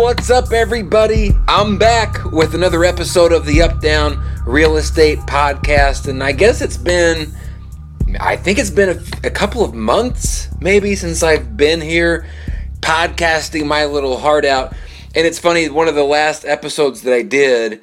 What's up, everybody? I'm back with another episode of the Up Down Real Estate Podcast, and I guess it's been, I think it's been a, a couple of months maybe since I've been here podcasting my little heart out. And it's funny, one of the last episodes that I did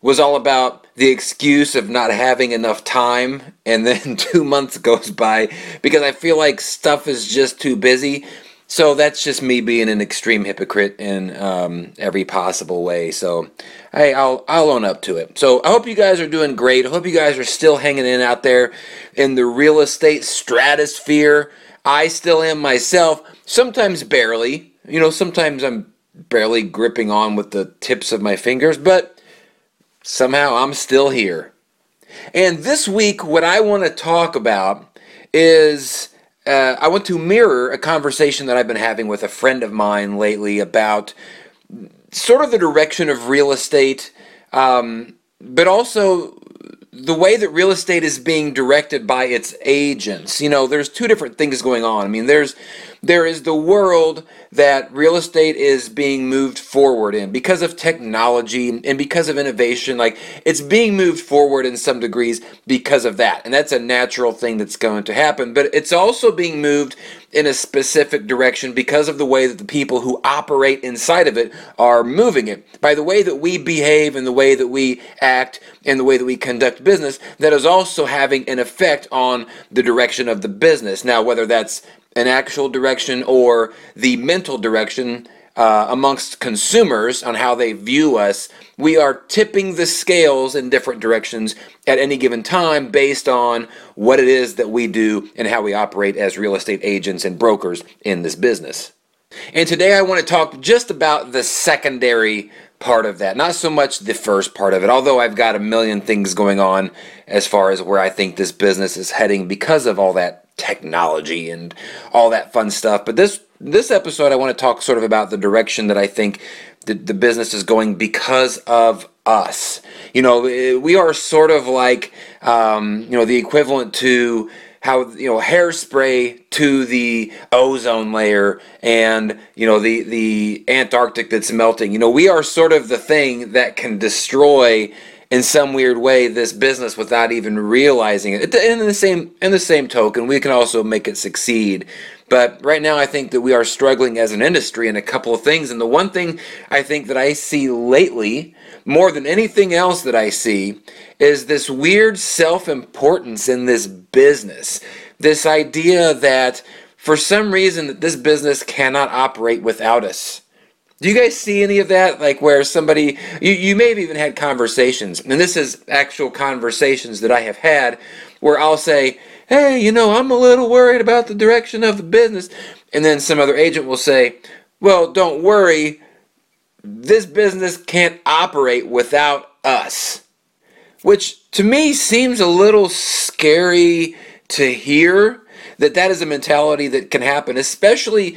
was all about the excuse of not having enough time, and then two months goes by because I feel like stuff is just too busy. So that's just me being an extreme hypocrite in um, every possible way. So hey, I'll I'll own up to it. So I hope you guys are doing great. I hope you guys are still hanging in out there in the real estate stratosphere. I still am myself. Sometimes barely. You know, sometimes I'm barely gripping on with the tips of my fingers, but somehow I'm still here. And this week, what I want to talk about is uh, I want to mirror a conversation that I've been having with a friend of mine lately about sort of the direction of real estate, um, but also the way that real estate is being directed by its agents. You know, there's two different things going on. I mean, there's there is the world that real estate is being moved forward in because of technology and because of innovation. Like it's being moved forward in some degrees because of that. And that's a natural thing that's going to happen. But it's also being moved in a specific direction because of the way that the people who operate inside of it are moving it. By the way that we behave and the way that we act and the way that we conduct business, that is also having an effect on the direction of the business. Now, whether that's an actual direction or the mental direction uh, amongst consumers on how they view us, we are tipping the scales in different directions at any given time based on what it is that we do and how we operate as real estate agents and brokers in this business. And today I want to talk just about the secondary part of that, not so much the first part of it, although I've got a million things going on as far as where I think this business is heading because of all that technology and all that fun stuff. But this this episode, I want to talk sort of about the direction that I think the, the business is going because of us. You know, we are sort of like um, you know the equivalent to how you know hairspray to the ozone layer and you know the the Antarctic that's melting. You know, we are sort of the thing that can destroy in some weird way this business without even realizing it. In the same in the same token, we can also make it succeed. But right now, I think that we are struggling as an industry in a couple of things. And the one thing I think that I see lately, more than anything else that I see, is this weird self importance in this business. This idea that for some reason that this business cannot operate without us. Do you guys see any of that? Like where somebody, you, you may have even had conversations, and this is actual conversations that I have had where I'll say, hey, you know, I'm a little worried about the direction of the business. And then some other agent will say, well, don't worry, this business can't operate without us. Which to me seems a little scary to hear that that is a mentality that can happen, especially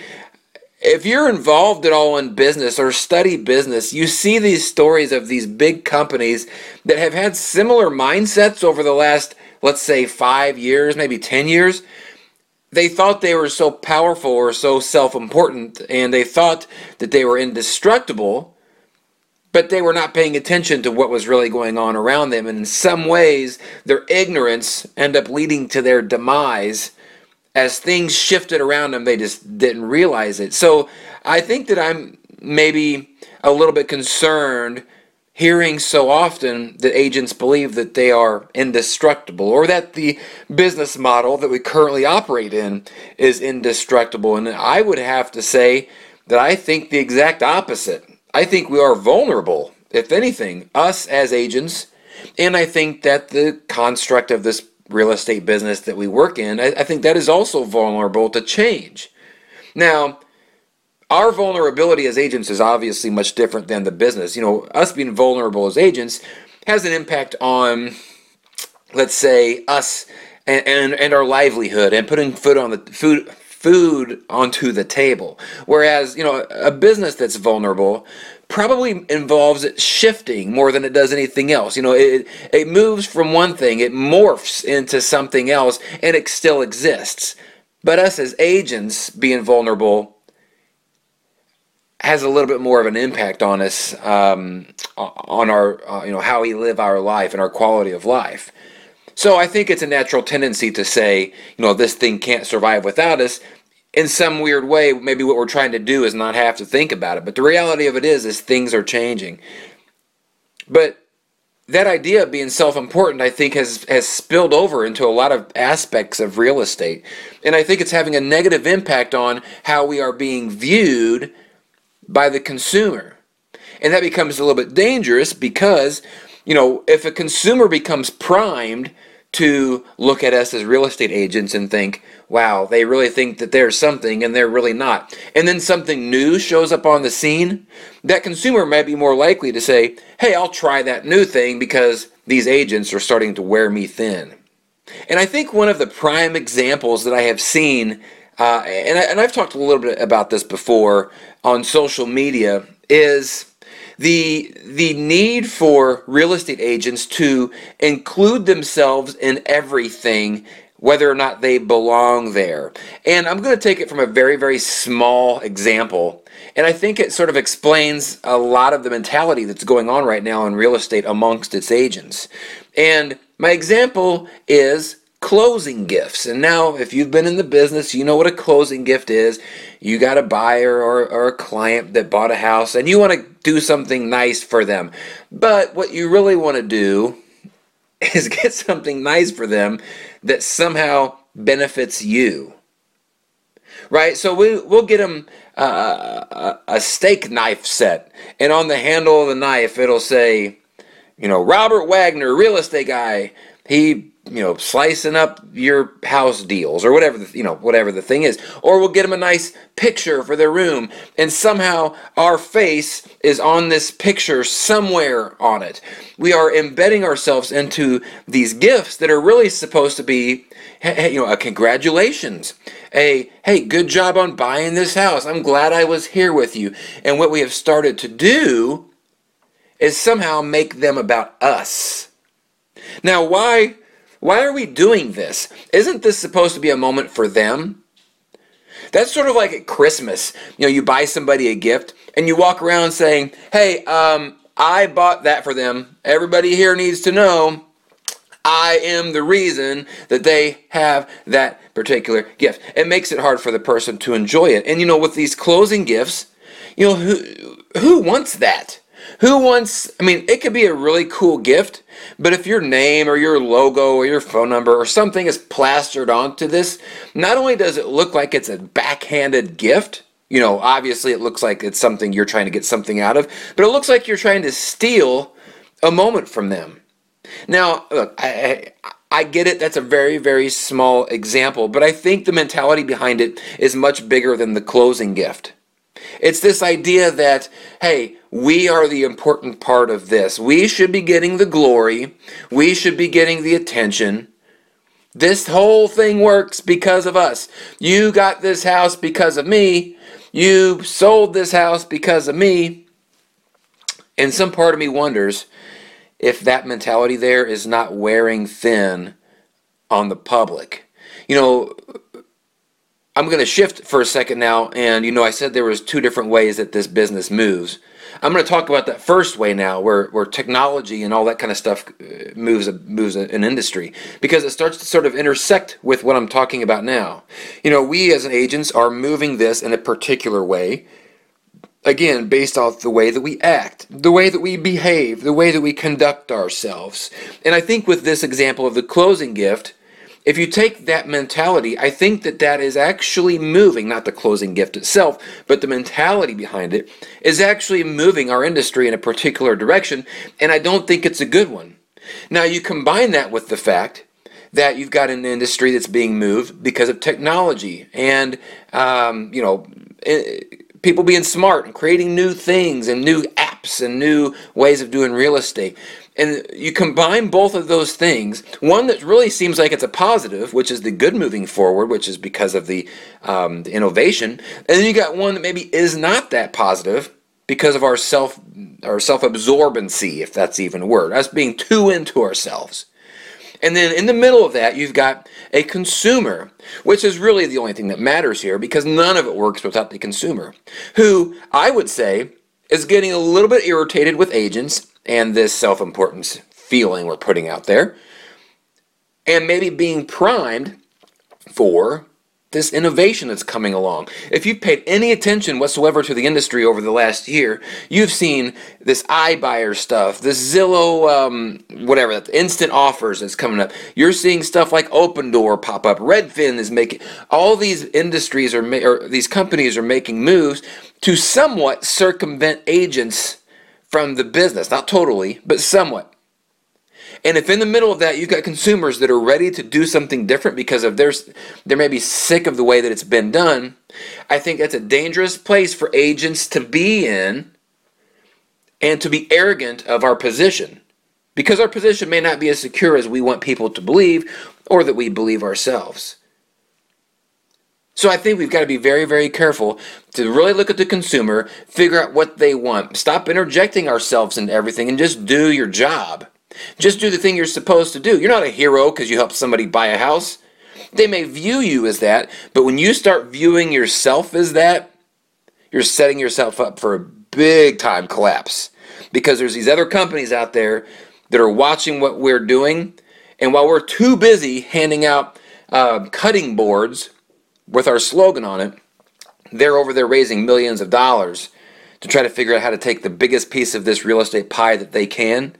if you're involved at all in business or study business, you see these stories of these big companies that have had similar mindsets over the last, let's say, five years, maybe 10 years. They thought they were so powerful or so self important, and they thought that they were indestructible, but they were not paying attention to what was really going on around them. And in some ways, their ignorance ended up leading to their demise as things shifted around them, they just didn't realize it. So I think that I'm maybe a little bit concerned hearing so often that agents believe that they are indestructible or that the business model that we currently operate in is indestructible. And I would have to say that I think the exact opposite. I think we are vulnerable, if anything, us as agents. And I think that the construct of this real estate business that we work in, I, I think that is also vulnerable to change. Now, our vulnerability as agents is obviously much different than the business. You know, us being vulnerable as agents has an impact on, let's say, us and, and, and our livelihood and putting food on the food food onto the table. Whereas, you know, a business that's vulnerable probably involves it shifting more than it does anything else. You know, it, it moves from one thing, it morphs into something else, and it still exists. But us as agents being vulnerable, has a little bit more of an impact on us, um, on our, uh, you know, how we live our life and our quality of life. So I think it's a natural tendency to say, you know, this thing can't survive without us. In some weird way, maybe what we're trying to do is not have to think about it. But the reality of it is, is things are changing. But that idea of being self-important, I think, has has spilled over into a lot of aspects of real estate, and I think it's having a negative impact on how we are being viewed by the consumer. And that becomes a little bit dangerous because, you know, if a consumer becomes primed to look at us as real estate agents and think, wow, they really think that they're something and they're really not. And then something new shows up on the scene, that consumer might be more likely to say, hey, I'll try that new thing because these agents are starting to wear me thin. And I think one of the prime examples that I have seen, uh, and, I, and I've talked a little bit about this before on social media, is the the need for real estate agents to include themselves in everything whether or not they belong there. And I'm going to take it from a very very small example and I think it sort of explains a lot of the mentality that's going on right now in real estate amongst its agents. And my example is closing gifts. And now, if you've been in the business, you know what a closing gift is. You got a buyer or, or a client that bought a house and you want to do something nice for them. But what you really want to do is get something nice for them that somehow benefits you. Right? So we, we'll get them uh, a, a steak knife set, and on the handle of the knife, it'll say, you know, Robert Wagner, real estate guy. He you know, slicing up your house deals or whatever the, you know, whatever the thing is. Or we'll get them a nice picture for their room and somehow our face is on this picture somewhere on it. We are embedding ourselves into these gifts that are really supposed to be you know, a congratulations. A hey, good job on buying this house. I'm glad I was here with you. And what we have started to do is somehow make them about us. Now, why why are we doing this? Isn't this supposed to be a moment for them? That's sort of like at Christmas. You know, you buy somebody a gift and you walk around saying, hey, um, I bought that for them. Everybody here needs to know I am the reason that they have that particular gift. It makes it hard for the person to enjoy it. And you know, with these closing gifts, you know, who who wants that? Who wants, I mean, it could be a really cool gift, but if your name or your logo or your phone number or something is plastered onto this, not only does it look like it's a backhanded gift, you know, obviously it looks like it's something you're trying to get something out of, but it looks like you're trying to steal a moment from them. Now, look, I, I, I get it, that's a very, very small example, but I think the mentality behind it is much bigger than the closing gift. It's this idea that, hey, we are the important part of this. We should be getting the glory. We should be getting the attention. This whole thing works because of us. You got this house because of me. You sold this house because of me. And some part of me wonders if that mentality there is not wearing thin on the public. You know, I'm going to shift for a second now, and you know, I said there was two different ways that this business moves. I'm going to talk about that first way now, where, where technology and all that kind of stuff uh, moves moves an industry, because it starts to sort of intersect with what I'm talking about now. You know, we as agents are moving this in a particular way, again, based off the way that we act, the way that we behave, the way that we conduct ourselves. And I think with this example of the closing gift if you take that mentality, I think that that is actually moving, not the closing gift itself, but the mentality behind it is actually moving our industry in a particular direction, and I don't think it's a good one. Now, you combine that with the fact that you've got an industry that's being moved because of technology and, um, you know, eh, people being smart and creating new things and new apps and new ways of doing real estate. And you combine both of those things, one that really seems like it's a positive, which is the good moving forward, which is because of the, um, the innovation, and then you got one that maybe is not that positive because of our self our self absorbency, if that's even a word, us being too into ourselves. And then in the middle of that, you've got a consumer, which is really the only thing that matters here because none of it works without the consumer, who I would say is getting a little bit irritated with agents and this self importance feeling we're putting out there, and maybe being primed for this innovation that's coming along. If you've paid any attention whatsoever to the industry over the last year, you've seen this iBuyer stuff, this Zillow, um, whatever, that instant offers that's coming up. You're seeing stuff like Opendoor pop up. Redfin is making all these industries are or these companies are making moves to somewhat circumvent agents from the business, not totally, but somewhat. And if in the middle of that you've got consumers that are ready to do something different because of their they may be sick of the way that it's been done, I think that's a dangerous place for agents to be in and to be arrogant of our position. Because our position may not be as secure as we want people to believe or that we believe ourselves. So I think we've got to be very, very careful to really look at the consumer, figure out what they want. Stop interjecting ourselves into everything and just do your job. Just do the thing you're supposed to do. You're not a hero because you helped somebody buy a house. They may view you as that, but when you start viewing yourself as that, you're setting yourself up for a big time collapse because there's these other companies out there that are watching what we're doing, and while we're too busy handing out uh, cutting boards with our slogan on it, they're over there raising millions of dollars to try to figure out how to take the biggest piece of this real estate pie that they can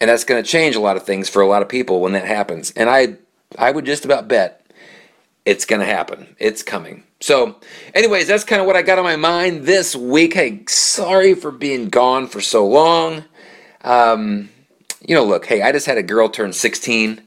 and that's going to change a lot of things for a lot of people when that happens. And I, I would just about bet it's going to happen. It's coming. So, anyways, that's kind of what I got on my mind this week. Hey, sorry for being gone for so long. Um, you know, look, hey, I just had a girl turn 16,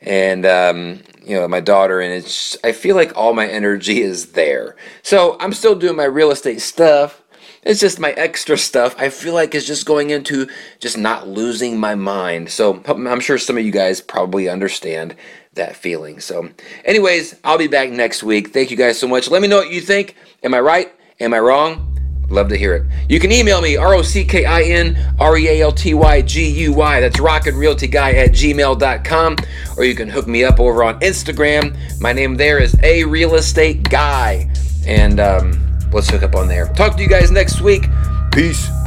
and um, you know, my daughter, and it's. I feel like all my energy is there. So I'm still doing my real estate stuff. It's just my extra stuff. I feel like it's just going into just not losing my mind. So I'm sure some of you guys probably understand that feeling. So, anyways, I'll be back next week. Thank you guys so much. Let me know what you think. Am I right? Am I wrong? Love to hear it. You can email me, R O C K I N R E A L T Y G U Y. That's rockinrealtyguy at gmail.com. Or you can hook me up over on Instagram. My name there is A Real Estate Guy. And, um, let's hook up on there. Talk to you guys next week. Peace.